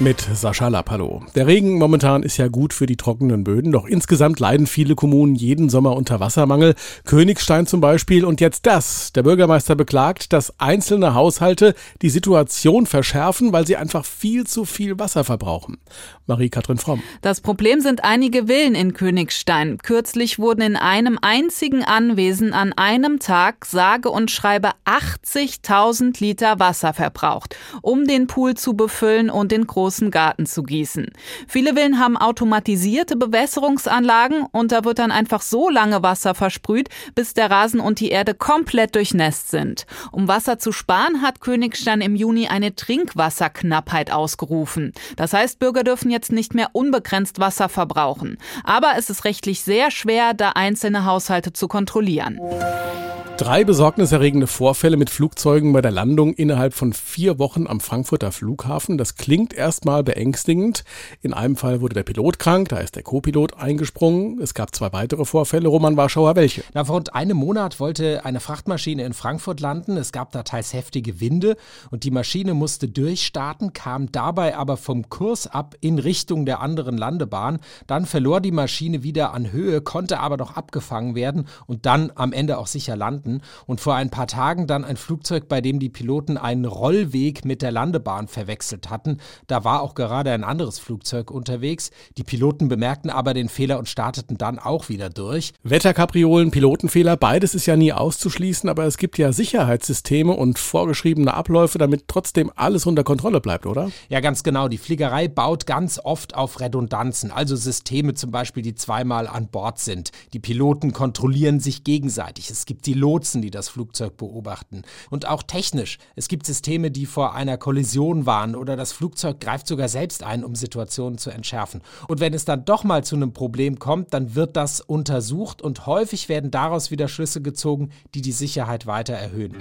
mit Sascha Lapp. Hallo. Der Regen momentan ist ja gut für die trockenen Böden, doch insgesamt leiden viele Kommunen jeden Sommer unter Wassermangel. Königstein zum Beispiel. Und jetzt das. Der Bürgermeister beklagt, dass einzelne Haushalte die Situation verschärfen, weil sie einfach viel zu viel Wasser verbrauchen. Marie-Kathrin Fromm. Das Problem sind einige Villen in Königstein. Kürzlich wurden in einem einzigen Anwesen an einem Tag sage und schreibe 80.000 Liter Wasser verbraucht, um den Pool zu befüllen und den großen großen Garten zu gießen. Viele Villen haben automatisierte Bewässerungsanlagen und da wird dann einfach so lange Wasser versprüht, bis der Rasen und die Erde komplett durchnässt sind. Um Wasser zu sparen, hat Königstein im Juni eine Trinkwasserknappheit ausgerufen. Das heißt, Bürger dürfen jetzt nicht mehr unbegrenzt Wasser verbrauchen. Aber es ist rechtlich sehr schwer, da einzelne Haushalte zu kontrollieren. Drei besorgniserregende Vorfälle mit Flugzeugen bei der Landung innerhalb von vier Wochen am Frankfurter Flughafen. Das klingt erstmal beängstigend. In einem Fall wurde der Pilot krank, da ist der Co-Pilot eingesprungen. Es gab zwei weitere Vorfälle. Roman Warschauer, welche? Na, vor rund einem Monat wollte eine Frachtmaschine in Frankfurt landen. Es gab da teils heftige Winde und die Maschine musste durchstarten, kam dabei aber vom Kurs ab in Richtung der anderen Landebahn. Dann verlor die Maschine wieder an Höhe, konnte aber noch abgefangen werden und dann am Ende auch sicher landen hatten und vor ein paar Tagen dann ein Flugzeug, bei dem die Piloten einen Rollweg mit der Landebahn verwechselt hatten. Da war auch gerade ein anderes Flugzeug unterwegs. Die Piloten bemerkten aber den Fehler und starteten dann auch wieder durch. Wetterkapriolen, Pilotenfehler, beides ist ja nie auszuschließen, aber es gibt ja Sicherheitssysteme und vorgeschriebene Abläufe, damit trotzdem alles unter Kontrolle bleibt, oder? Ja, ganz genau. Die Fliegerei baut ganz oft auf Redundanzen, also Systeme zum Beispiel, die zweimal an Bord sind. Die Piloten kontrollieren sich gegenseitig. Es gibt die Lot Lotsen, die das Flugzeug beobachten. Und auch technisch. Es gibt Systeme, die vor einer Kollision warnen oder das Flugzeug greift sogar selbst ein, um Situationen zu entschärfen. Und wenn es dann doch mal zu einem Problem kommt, dann wird das untersucht und häufig werden daraus wieder Schlüsse gezogen, die die Sicherheit weiter erhöhen.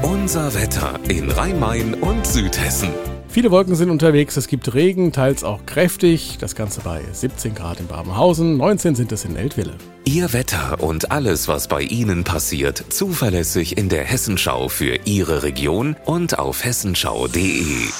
Unser Wetter in Rhein-Main und Südhessen. Viele Wolken sind unterwegs, es gibt Regen, teils auch kräftig. Das Ganze bei 17 Grad in Babenhausen, 19 sind es in Eltville. Ihr Wetter und alles, was bei Ihnen passiert, zuverlässig in der Hessenschau für Ihre Region und auf hessenschau.de.